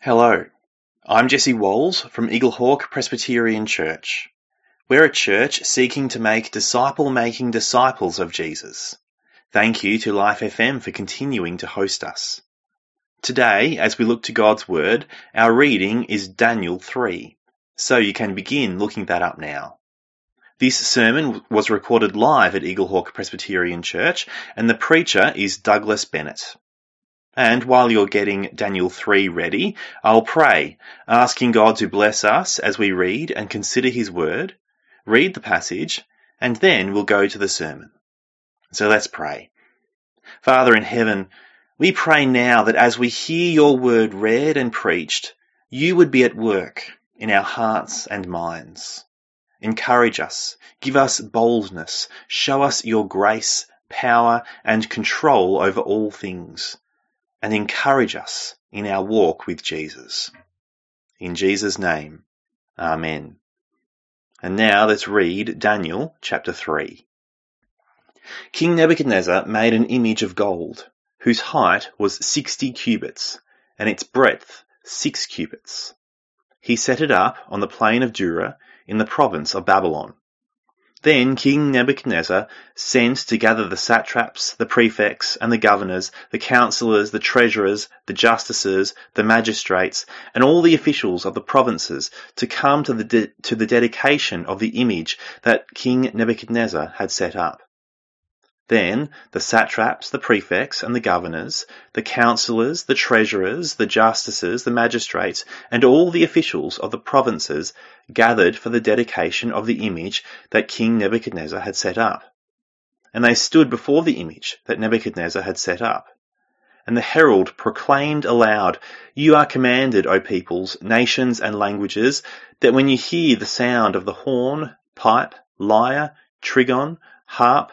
Hello, I'm Jesse Walls from Eaglehawk Presbyterian Church. We're a church seeking to make disciple making disciples of Jesus. Thank you to Life FM for continuing to host us. Today, as we look to God's Word, our reading is Daniel 3, so you can begin looking that up now. This sermon was recorded live at Eaglehawk Presbyterian Church, and the preacher is Douglas Bennett. And while you're getting Daniel 3 ready, I'll pray, asking God to bless us as we read and consider His Word, read the passage, and then we'll go to the sermon. So let's pray. Father in heaven, we pray now that as we hear your Word read and preached, you would be at work in our hearts and minds. Encourage us, give us boldness, show us your grace, power, and control over all things and encourage us in our walk with Jesus. In Jesus' name, Amen. And now let's read Daniel chapter 3. King Nebuchadnezzar made an image of gold, whose height was sixty cubits, and its breadth six cubits. He set it up on the plain of Dura in the province of Babylon. Then King Nebuchadnezzar sent to gather the satraps, the prefects, and the governors, the councillors, the treasurers, the justices, the magistrates, and all the officials of the provinces to come to the, de- to the dedication of the image that King Nebuchadnezzar had set up. Then the satraps, the prefects, and the governors, the councillors, the treasurers, the justices, the magistrates, and all the officials of the provinces gathered for the dedication of the image that King Nebuchadnezzar had set up. And they stood before the image that Nebuchadnezzar had set up. And the herald proclaimed aloud, You are commanded, O peoples, nations, and languages, that when you hear the sound of the horn, pipe, lyre, trigon, harp,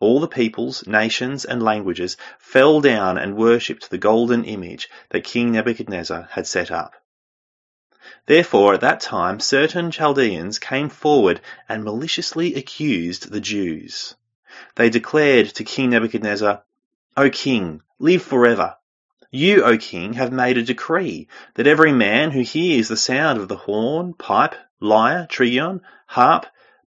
all the peoples, nations, and languages fell down and worshipped the golden image that King Nebuchadnezzar had set up. Therefore, at that time, certain Chaldeans came forward and maliciously accused the Jews. They declared to King Nebuchadnezzar, O king, live forever. You, O king, have made a decree that every man who hears the sound of the horn, pipe, lyre, trigon, harp,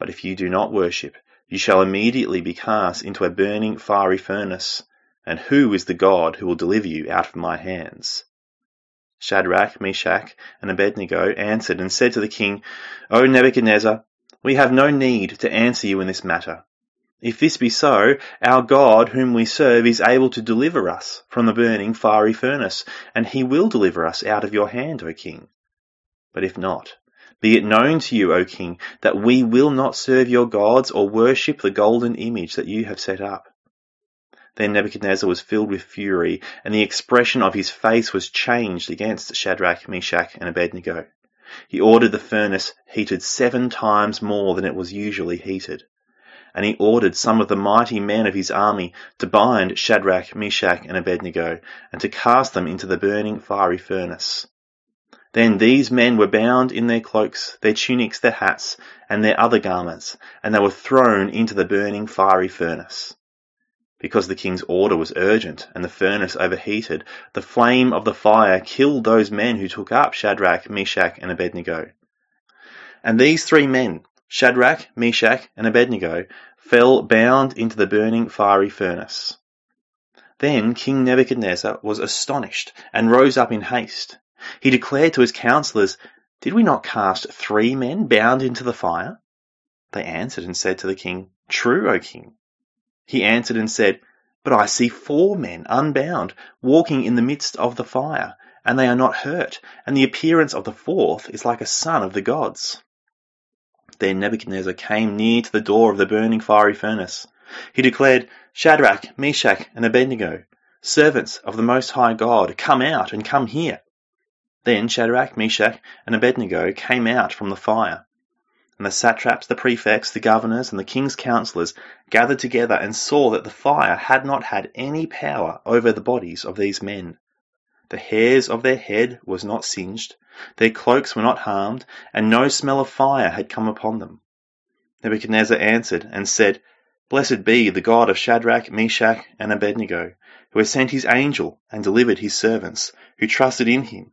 But if you do not worship, you shall immediately be cast into a burning fiery furnace. And who is the God who will deliver you out of my hands? Shadrach, Meshach, and Abednego answered and said to the king, O Nebuchadnezzar, we have no need to answer you in this matter. If this be so, our God whom we serve is able to deliver us from the burning fiery furnace, and he will deliver us out of your hand, O king. But if not, be it known to you, O king, that we will not serve your gods or worship the golden image that you have set up. Then Nebuchadnezzar was filled with fury, and the expression of his face was changed against Shadrach, Meshach, and Abednego. He ordered the furnace heated seven times more than it was usually heated. And he ordered some of the mighty men of his army to bind Shadrach, Meshach, and Abednego, and to cast them into the burning fiery furnace. Then these men were bound in their cloaks, their tunics, their hats, and their other garments, and they were thrown into the burning fiery furnace. Because the king's order was urgent and the furnace overheated, the flame of the fire killed those men who took up Shadrach, Meshach, and Abednego. And these three men, Shadrach, Meshach, and Abednego, fell bound into the burning fiery furnace. Then King Nebuchadnezzar was astonished and rose up in haste. He declared to his counselors, Did we not cast three men bound into the fire? They answered and said to the king, True, O king. He answered and said, But I see four men unbound, walking in the midst of the fire, and they are not hurt, and the appearance of the fourth is like a son of the gods. Then Nebuchadnezzar came near to the door of the burning fiery furnace. He declared, Shadrach, Meshach, and Abednego, servants of the Most High God, come out and come here. Then Shadrach, Meshach, and Abednego came out from the fire. And the satraps, the prefects, the governors, and the king's counselors gathered together and saw that the fire had not had any power over the bodies of these men. The hairs of their head was not singed, their cloaks were not harmed, and no smell of fire had come upon them. Nebuchadnezzar answered and said, Blessed be the God of Shadrach, Meshach, and Abednego, who has sent his angel and delivered his servants, who trusted in him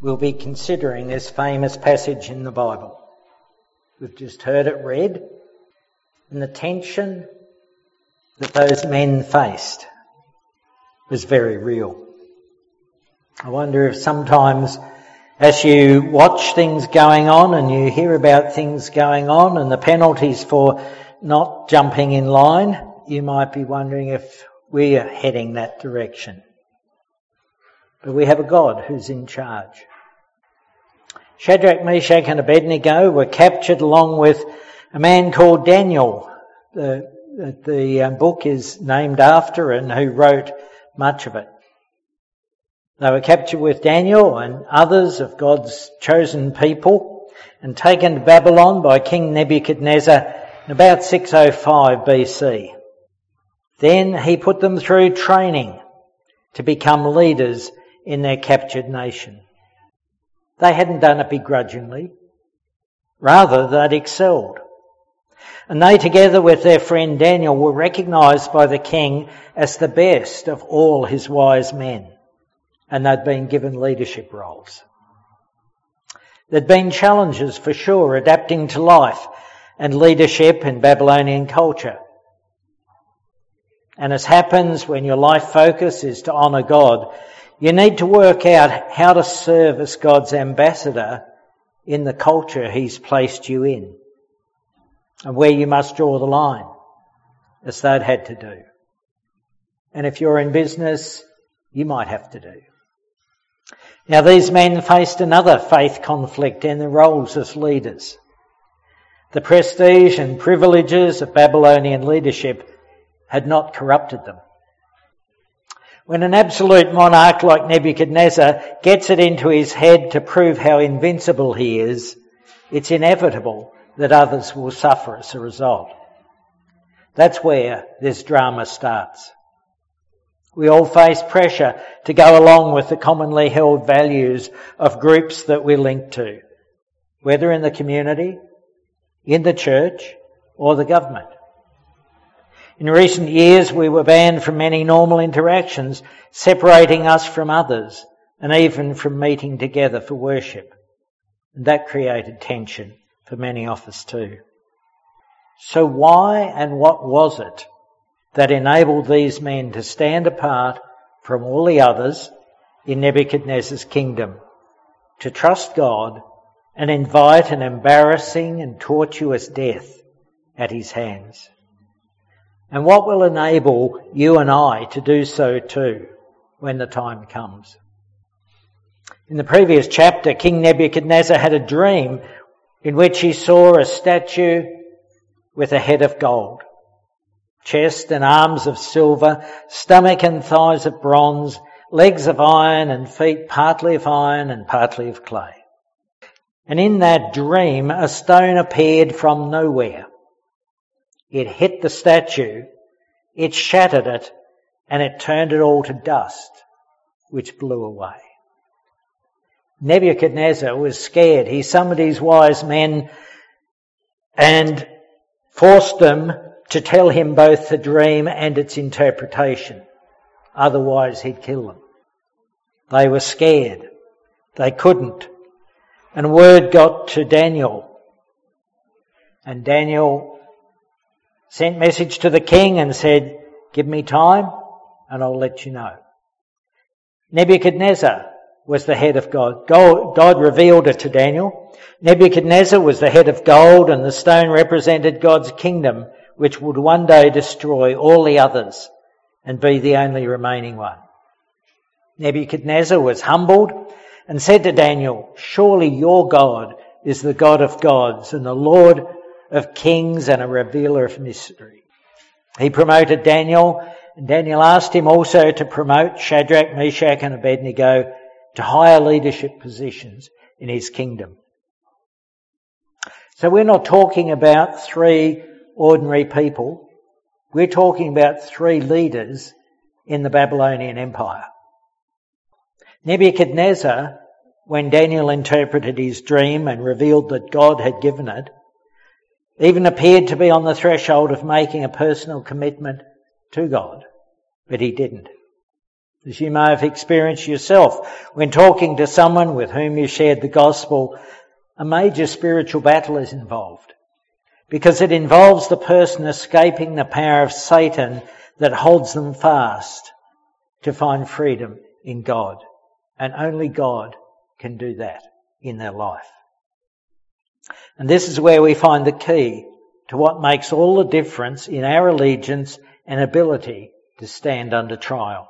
we'll be considering this famous passage in the Bible. We've just heard it read, and the tension that those men faced was very real. I wonder if sometimes as you watch things going on and you hear about things going on and the penalties for not jumping in line, you might be wondering if we are heading that direction. But we have a God who's in charge. Shadrach, Meshach, and Abednego were captured along with a man called Daniel. The, the uh, book is named after and who wrote much of it. They were captured with Daniel and others of God's chosen people and taken to Babylon by King Nebuchadnezzar in about 605 BC. Then he put them through training to become leaders in their captured nation. They hadn't done it begrudgingly. Rather, they'd excelled. And they, together with their friend Daniel, were recognized by the king as the best of all his wise men. And they'd been given leadership roles. There'd been challenges for sure, adapting to life and leadership in Babylonian culture. And as happens when your life focus is to honour God, you need to work out how to serve as God's ambassador in the culture He's placed you in and where you must draw the line, as they'd had to do. And if you're in business, you might have to do. Now these men faced another faith conflict in their roles as leaders. The prestige and privileges of Babylonian leadership had not corrupted them. When an absolute monarch like Nebuchadnezzar gets it into his head to prove how invincible he is, it's inevitable that others will suffer as a result. That's where this drama starts. We all face pressure to go along with the commonly held values of groups that we're linked to, whether in the community, in the church, or the government. In recent years, we were banned from many normal interactions, separating us from others and even from meeting together for worship. And that created tension for many of us too. So why and what was it that enabled these men to stand apart from all the others in Nebuchadnezzar's kingdom, to trust God and invite an embarrassing and tortuous death at his hands? And what will enable you and I to do so too when the time comes? In the previous chapter, King Nebuchadnezzar had a dream in which he saw a statue with a head of gold, chest and arms of silver, stomach and thighs of bronze, legs of iron and feet partly of iron and partly of clay. And in that dream, a stone appeared from nowhere. It hit the statue, it shattered it, and it turned it all to dust, which blew away. Nebuchadnezzar was scared. He summoned his wise men and forced them to tell him both the dream and its interpretation. Otherwise, he'd kill them. They were scared. They couldn't. And word got to Daniel. And Daniel sent message to the king and said, give me time and I'll let you know. Nebuchadnezzar was the head of God. God revealed it to Daniel. Nebuchadnezzar was the head of gold and the stone represented God's kingdom which would one day destroy all the others and be the only remaining one. Nebuchadnezzar was humbled and said to Daniel, surely your God is the God of gods and the Lord of kings and a revealer of mystery. He promoted Daniel and Daniel asked him also to promote Shadrach, Meshach and Abednego to higher leadership positions in his kingdom. So we're not talking about three ordinary people. We're talking about three leaders in the Babylonian Empire. Nebuchadnezzar, when Daniel interpreted his dream and revealed that God had given it, even appeared to be on the threshold of making a personal commitment to God, but he didn't. As you may have experienced yourself when talking to someone with whom you shared the gospel, a major spiritual battle is involved because it involves the person escaping the power of Satan that holds them fast to find freedom in God. And only God can do that in their life. And this is where we find the key to what makes all the difference in our allegiance and ability to stand under trial.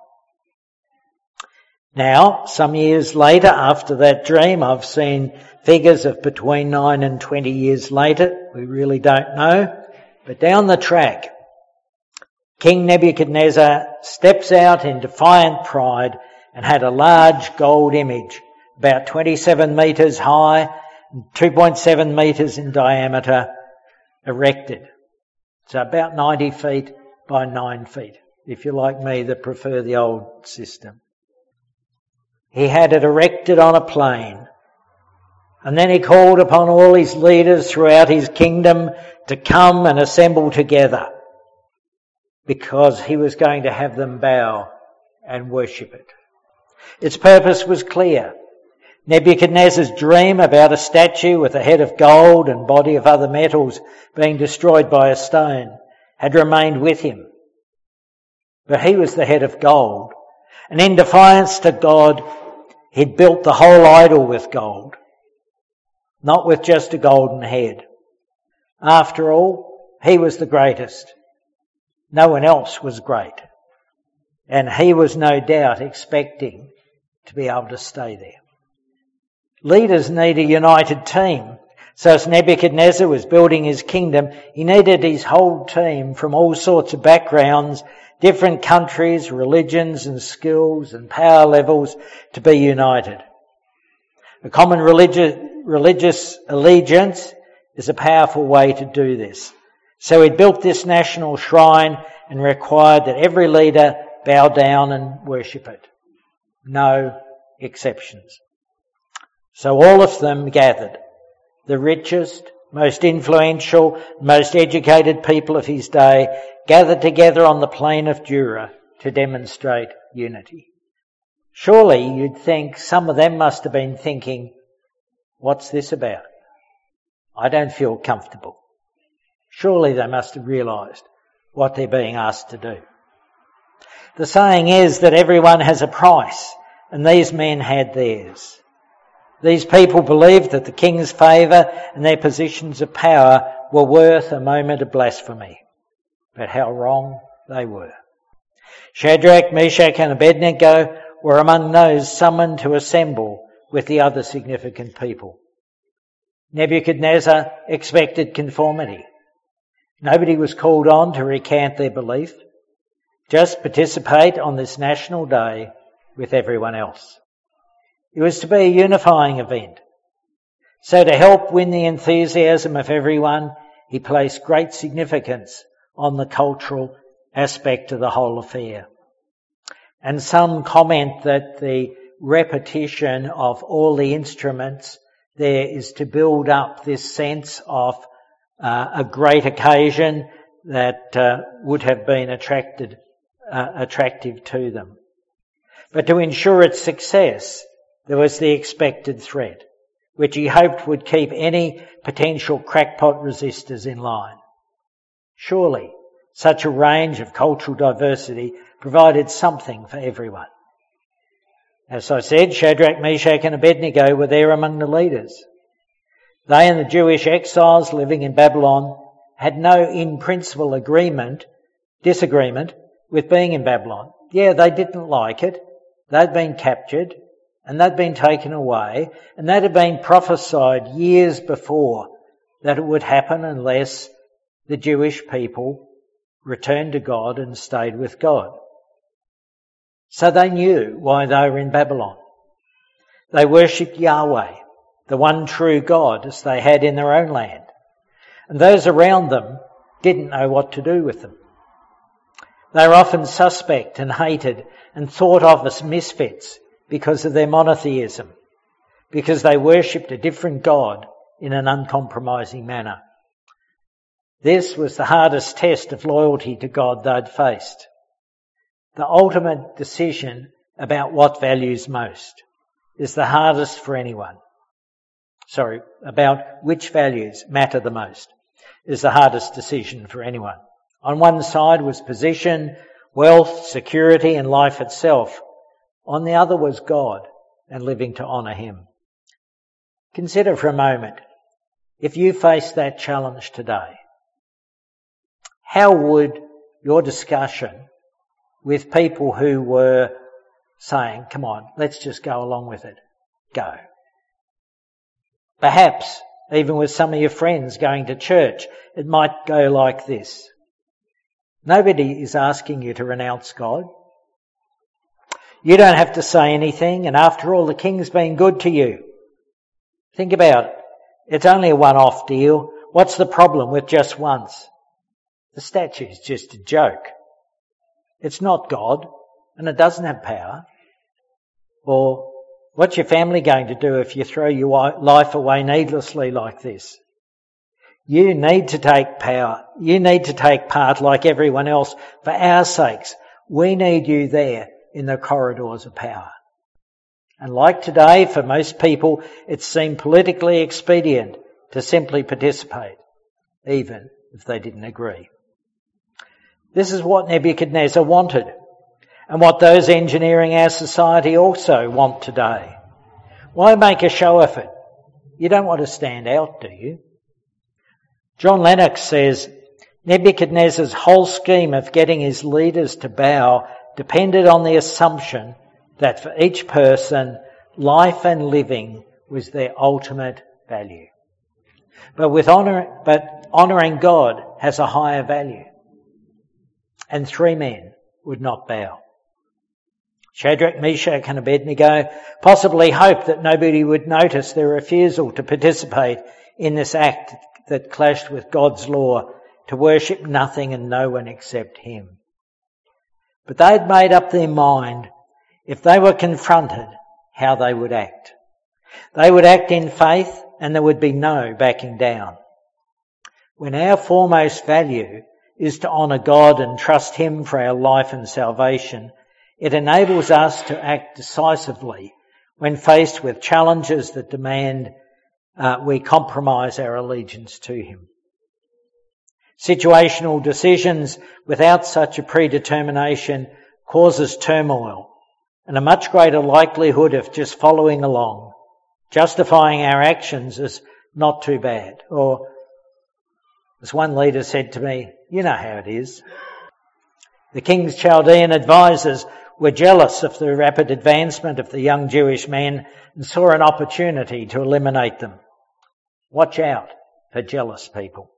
Now, some years later, after that dream, I've seen figures of between 9 and 20 years later. We really don't know. But down the track, King Nebuchadnezzar steps out in defiant pride and had a large gold image, about 27 metres high, 2.7 metres in diameter, erected. So about 90 feet by 9 feet, if you're like me that prefer the old system. He had it erected on a plain. And then he called upon all his leaders throughout his kingdom to come and assemble together because he was going to have them bow and worship it. Its purpose was clear. Nebuchadnezzar's dream about a statue with a head of gold and body of other metals being destroyed by a stone had remained with him. But he was the head of gold. And in defiance to God, he'd built the whole idol with gold. Not with just a golden head. After all, he was the greatest. No one else was great. And he was no doubt expecting to be able to stay there. Leaders need a united team. So as Nebuchadnezzar was building his kingdom, he needed his whole team from all sorts of backgrounds, different countries, religions and skills and power levels to be united. A common religious, religious allegiance is a powerful way to do this. So he built this national shrine and required that every leader bow down and worship it. No exceptions. So all of them gathered. The richest, most influential, most educated people of his day gathered together on the plain of Dura to demonstrate unity. Surely you'd think some of them must have been thinking, what's this about? I don't feel comfortable. Surely they must have realised what they're being asked to do. The saying is that everyone has a price, and these men had theirs. These people believed that the king's favour and their positions of power were worth a moment of blasphemy. But how wrong they were. Shadrach, Meshach and Abednego were among those summoned to assemble with the other significant people. Nebuchadnezzar expected conformity. Nobody was called on to recant their belief. Just participate on this national day with everyone else. It was to be a unifying event. So to help win the enthusiasm of everyone, he placed great significance on the cultural aspect of the whole affair. And some comment that the repetition of all the instruments there is to build up this sense of uh, a great occasion that uh, would have been attracted, uh, attractive to them. But to ensure its success, there was the expected threat, which he hoped would keep any potential crackpot resistors in line. Surely, such a range of cultural diversity provided something for everyone. As I said, Shadrach, Meshach and Abednego were there among the leaders. They and the Jewish exiles living in Babylon had no in principle agreement, disagreement with being in Babylon. Yeah, they didn't like it. They'd been captured and they'd been taken away and that had been prophesied years before that it would happen unless the Jewish people returned to God and stayed with God. So they knew why they were in Babylon. They worshipped Yahweh, the one true God, as they had in their own land. And those around them didn't know what to do with them. They were often suspect and hated and thought of as misfits because of their monotheism, because they worshipped a different God in an uncompromising manner. This was the hardest test of loyalty to God they'd faced. The ultimate decision about what values most is the hardest for anyone. Sorry, about which values matter the most is the hardest decision for anyone. On one side was position, wealth, security and life itself. On the other was God and living to honour Him. Consider for a moment, if you face that challenge today, how would your discussion with people who were saying, come on, let's just go along with it, go? Perhaps even with some of your friends going to church, it might go like this. Nobody is asking you to renounce God. You don't have to say anything, and after all, the King's been good to you. Think about it. It's only a one-off deal. What's the problem with just once? The statue is just a joke. It's not God, and it doesn't have power. Or what's your family going to do if you throw your life away needlessly like this? You need to take power. You need to take part like everyone else for our sakes. We need you there in the corridors of power. And like today, for most people, it seemed politically expedient to simply participate, even if they didn't agree. This is what Nebuchadnezzar wanted and what those engineering our society also want today. Why make a show of it? You don't want to stand out, do you? John Lennox says Nebuchadnezzar's whole scheme of getting his leaders to bow depended on the assumption that for each person, life and living was their ultimate value. But with honor, but honoring God has a higher value and three men would not bow. Shadrach, Meshach and Abednego possibly hoped that nobody would notice their refusal to participate in this act that clashed with God's law to worship nothing and no one except Him. But they'd made up their mind if they were confronted how they would act. They would act in faith and there would be no backing down. When our foremost value is to honour God and trust Him for our life and salvation, it enables us to act decisively when faced with challenges that demand uh, we compromise our allegiance to Him. Situational decisions without such a predetermination causes turmoil and a much greater likelihood of just following along, justifying our actions as not too bad, or as one leader said to me, you know how it is. The king's Chaldean advisers were jealous of the rapid advancement of the young Jewish men and saw an opportunity to eliminate them. Watch out for jealous people.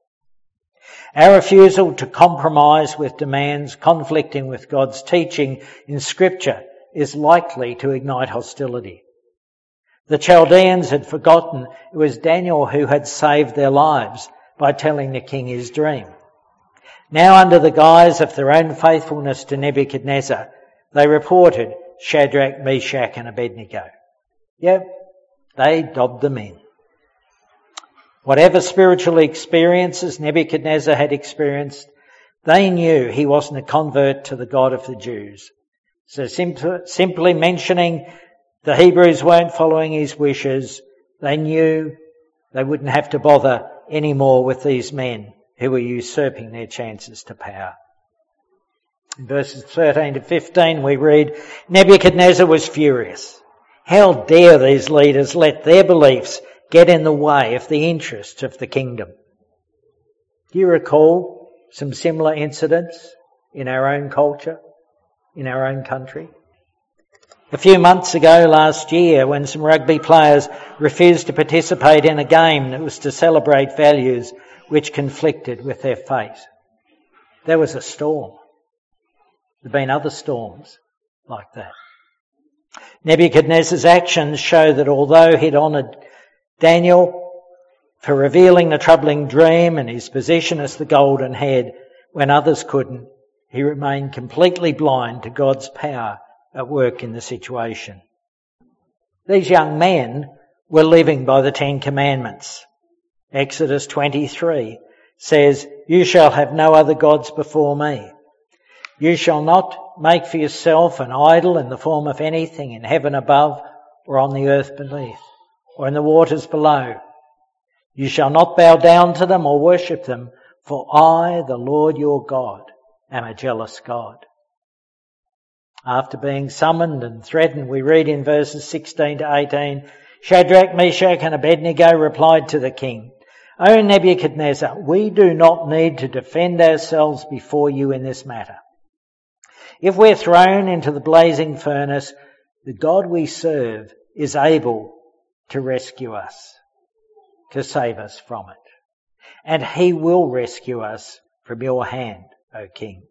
Our refusal to compromise with demands conflicting with God's teaching in scripture is likely to ignite hostility. The Chaldeans had forgotten it was Daniel who had saved their lives by telling the king his dream. Now under the guise of their own faithfulness to Nebuchadnezzar, they reported Shadrach, Meshach and Abednego. Yep, they dobbed them in. Whatever spiritual experiences Nebuchadnezzar had experienced, they knew he wasn't a convert to the God of the Jews. So simply mentioning the Hebrews weren't following his wishes, they knew they wouldn't have to bother anymore with these men who were usurping their chances to power. In verses 13 to 15 we read, Nebuchadnezzar was furious. How dare these leaders let their beliefs get in the way of the interests of the kingdom? Do you recall some similar incidents in our own culture, in our own country? A few months ago last year when some rugby players refused to participate in a game that was to celebrate values which conflicted with their faith. There was a storm. There have been other storms like that. Nebuchadnezzar's actions show that although he'd honoured Daniel for revealing the troubling dream and his position as the golden head when others couldn't, he remained completely blind to God's power at work in the situation. These young men were living by the Ten Commandments. Exodus 23 says, You shall have no other gods before me. You shall not make for yourself an idol in the form of anything in heaven above or on the earth beneath or in the waters below. You shall not bow down to them or worship them, for I, the Lord your God, am a jealous God. After being summoned and threatened, we read in verses 16 to 18, Shadrach, Meshach and Abednego replied to the king, O Nebuchadnezzar, we do not need to defend ourselves before you in this matter. If we're thrown into the blazing furnace, the God we serve is able to rescue us, to save us from it. And he will rescue us from your hand, O king.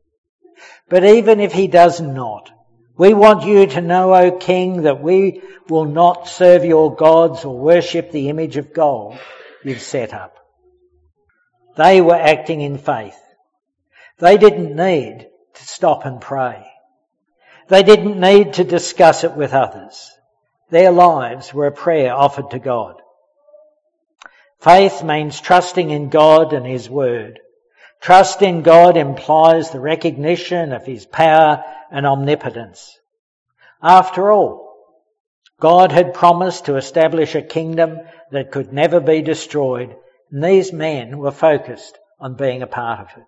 But even if he does not, we want you to know, O King, that we will not serve your gods or worship the image of gold you've set up. They were acting in faith. They didn't need to stop and pray. They didn't need to discuss it with others. Their lives were a prayer offered to God. Faith means trusting in God and His Word. Trust in God implies the recognition of His power and omnipotence. After all, God had promised to establish a kingdom that could never be destroyed, and these men were focused on being a part of it.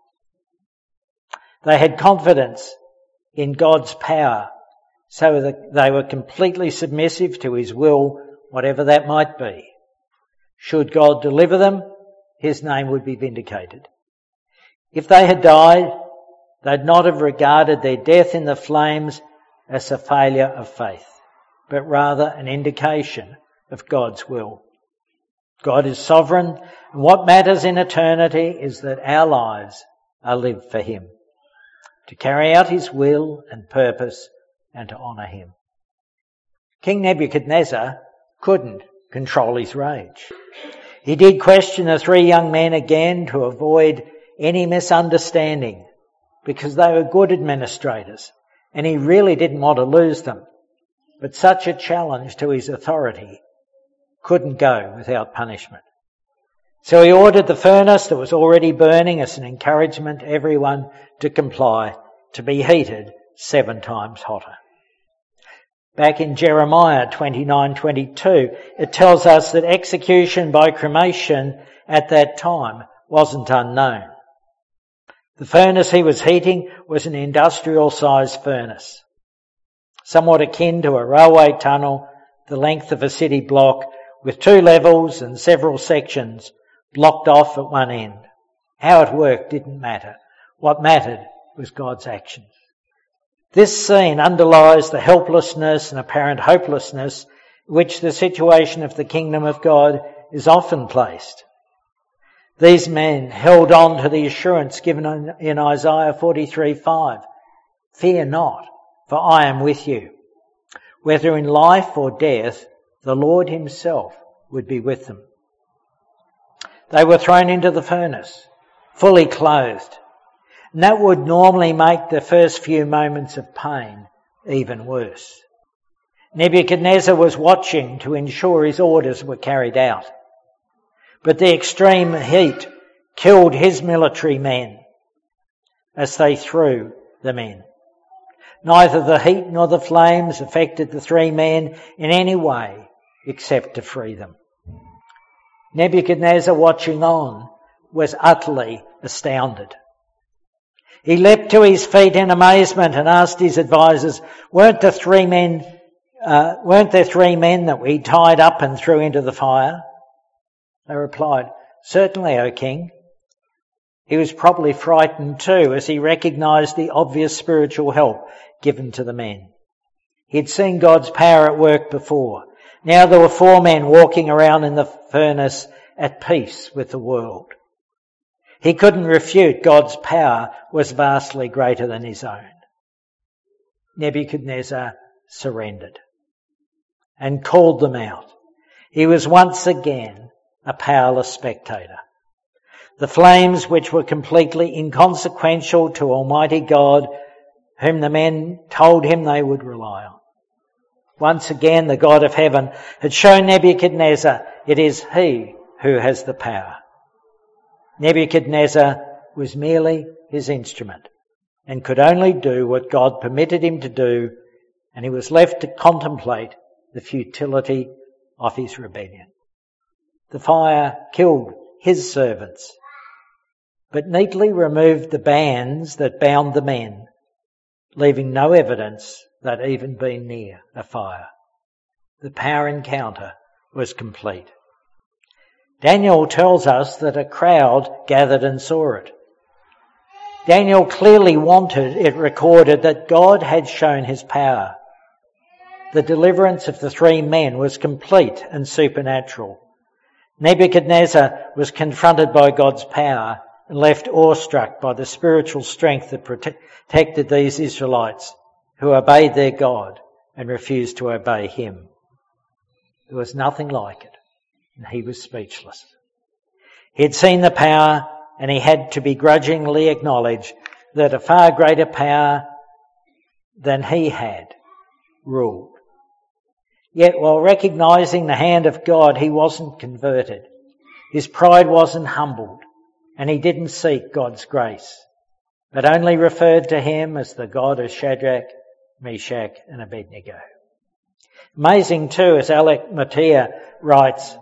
They had confidence in God's power, so that they were completely submissive to His will, whatever that might be. Should God deliver them, His name would be vindicated. If they had died, they'd not have regarded their death in the flames as a failure of faith, but rather an indication of God's will. God is sovereign, and what matters in eternity is that our lives are lived for Him, to carry out His will and purpose and to honour Him. King Nebuchadnezzar couldn't control his rage. He did question the three young men again to avoid any misunderstanding because they were good administrators and he really didn't want to lose them. But such a challenge to his authority couldn't go without punishment. So he ordered the furnace that was already burning as an encouragement to everyone to comply to be heated seven times hotter. Back in Jeremiah 29:22, it tells us that execution by cremation at that time wasn't unknown. The furnace he was heating was an industrial sized furnace, somewhat akin to a railway tunnel the length of a city block with two levels and several sections blocked off at one end. How it worked didn't matter. What mattered was God's actions. This scene underlies the helplessness and apparent hopelessness which the situation of the kingdom of God is often placed. These men held on to the assurance given in Isaiah 43:5. Fear not, for I am with you. Whether in life or death, the Lord himself would be with them. They were thrown into the furnace, fully clothed. And that would normally make the first few moments of pain even worse. Nebuchadnezzar was watching to ensure his orders were carried out. But the extreme heat killed his military men as they threw them in. Neither the heat nor the flames affected the three men in any way except to free them. Nebuchadnezzar, watching on, was utterly astounded. He leapt to his feet in amazement and asked his advisers, weren't the three men, uh, weren't there three men that we tied up and threw into the fire? They replied, Certainly, O king. He was probably frightened too as he recognized the obvious spiritual help given to the men. He had seen God's power at work before. Now there were four men walking around in the furnace at peace with the world. He couldn't refute God's power was vastly greater than his own. Nebuchadnezzar surrendered and called them out. He was once again a powerless spectator. The flames which were completely inconsequential to Almighty God, whom the men told him they would rely on. Once again, the God of heaven had shown Nebuchadnezzar it is he who has the power. Nebuchadnezzar was merely his instrument and could only do what God permitted him to do, and he was left to contemplate the futility of his rebellion. The fire killed his servants, but neatly removed the bands that bound the men, leaving no evidence that even been near a fire. The power encounter was complete. Daniel tells us that a crowd gathered and saw it. Daniel clearly wanted it recorded that God had shown his power. The deliverance of the three men was complete and supernatural. Nebuchadnezzar was confronted by God's power and left awestruck by the spiritual strength that protected these Israelites who obeyed their God and refused to obey him. There was nothing like it, and he was speechless. He had seen the power, and he had to begrudgingly acknowledge that a far greater power than he had ruled. Yet while recognizing the hand of God, he wasn't converted. His pride wasn't humbled and he didn't seek God's grace, but only referred to him as the God of Shadrach, Meshach and Abednego. Amazing too, as Alec Motyer writes,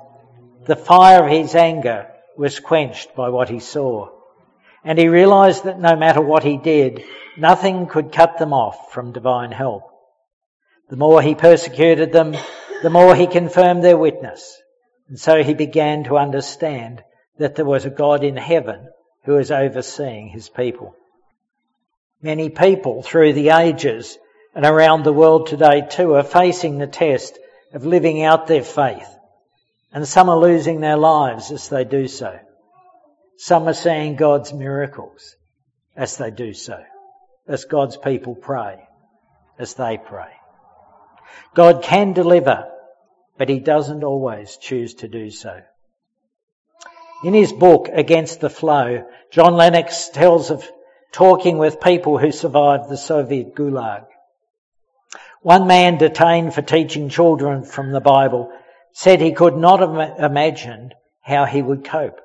the fire of his anger was quenched by what he saw. And he realized that no matter what he did, nothing could cut them off from divine help. The more he persecuted them, the more he confirmed their witness. And so he began to understand that there was a God in heaven who was overseeing his people. Many people through the ages and around the world today too are facing the test of living out their faith. And some are losing their lives as they do so. Some are seeing God's miracles as they do so, as God's people pray, as they pray. God can deliver, but he doesn't always choose to do so. In his book, Against the Flow, John Lennox tells of talking with people who survived the Soviet Gulag. One man detained for teaching children from the Bible said he could not have imagined how he would cope.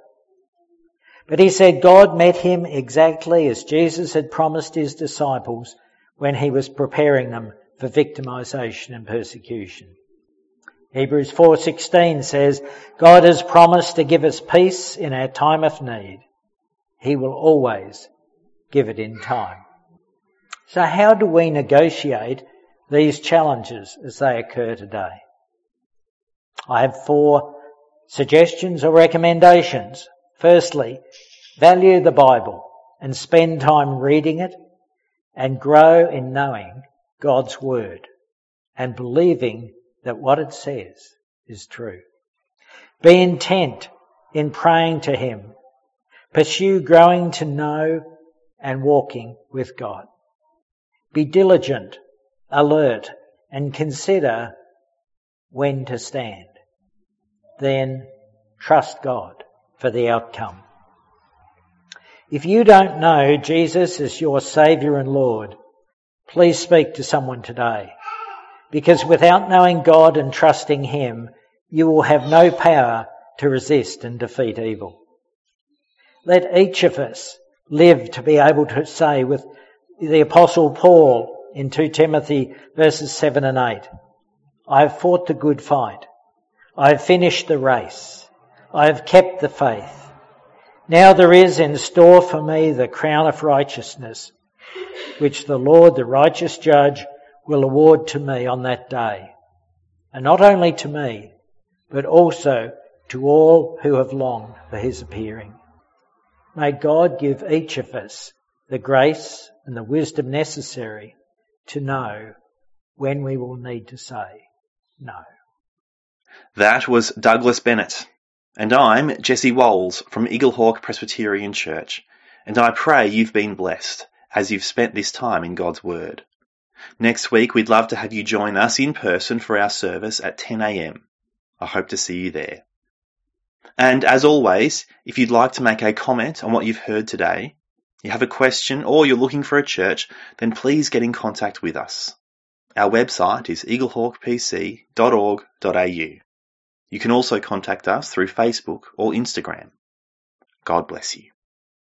But he said God met him exactly as Jesus had promised his disciples when he was preparing them for victimization and persecution. Hebrews 4:16 says, God has promised to give us peace in our time of need. He will always give it in time. So how do we negotiate these challenges as they occur today? I have four suggestions or recommendations. Firstly, value the Bible and spend time reading it and grow in knowing God's Word and believing that what it says is true. Be intent in praying to Him. Pursue growing to know and walking with God. Be diligent, alert, and consider when to stand. Then trust God for the outcome. If you don't know Jesus as your Saviour and Lord, please speak to someone today. Because without knowing God and trusting Him, you will have no power to resist and defeat evil. Let each of us live to be able to say with the apostle Paul in 2 Timothy verses 7 and 8, I have fought the good fight. I have finished the race. I have kept the faith. Now there is in store for me the crown of righteousness, which the Lord, the righteous judge, will award to me on that day. And not only to me, but also to all who have longed for his appearing. May God give each of us the grace and the wisdom necessary to know when we will need to say no. That was Douglas Bennett. And I'm Jesse Walls from Eaglehawk Presbyterian Church, and I pray you've been blessed as you've spent this time in God's Word. Next week, we'd love to have you join us in person for our service at 10am. I hope to see you there. And as always, if you'd like to make a comment on what you've heard today, you have a question, or you're looking for a church, then please get in contact with us. Our website is eaglehawkpc.org.au. You can also contact us through Facebook or Instagram. God bless you.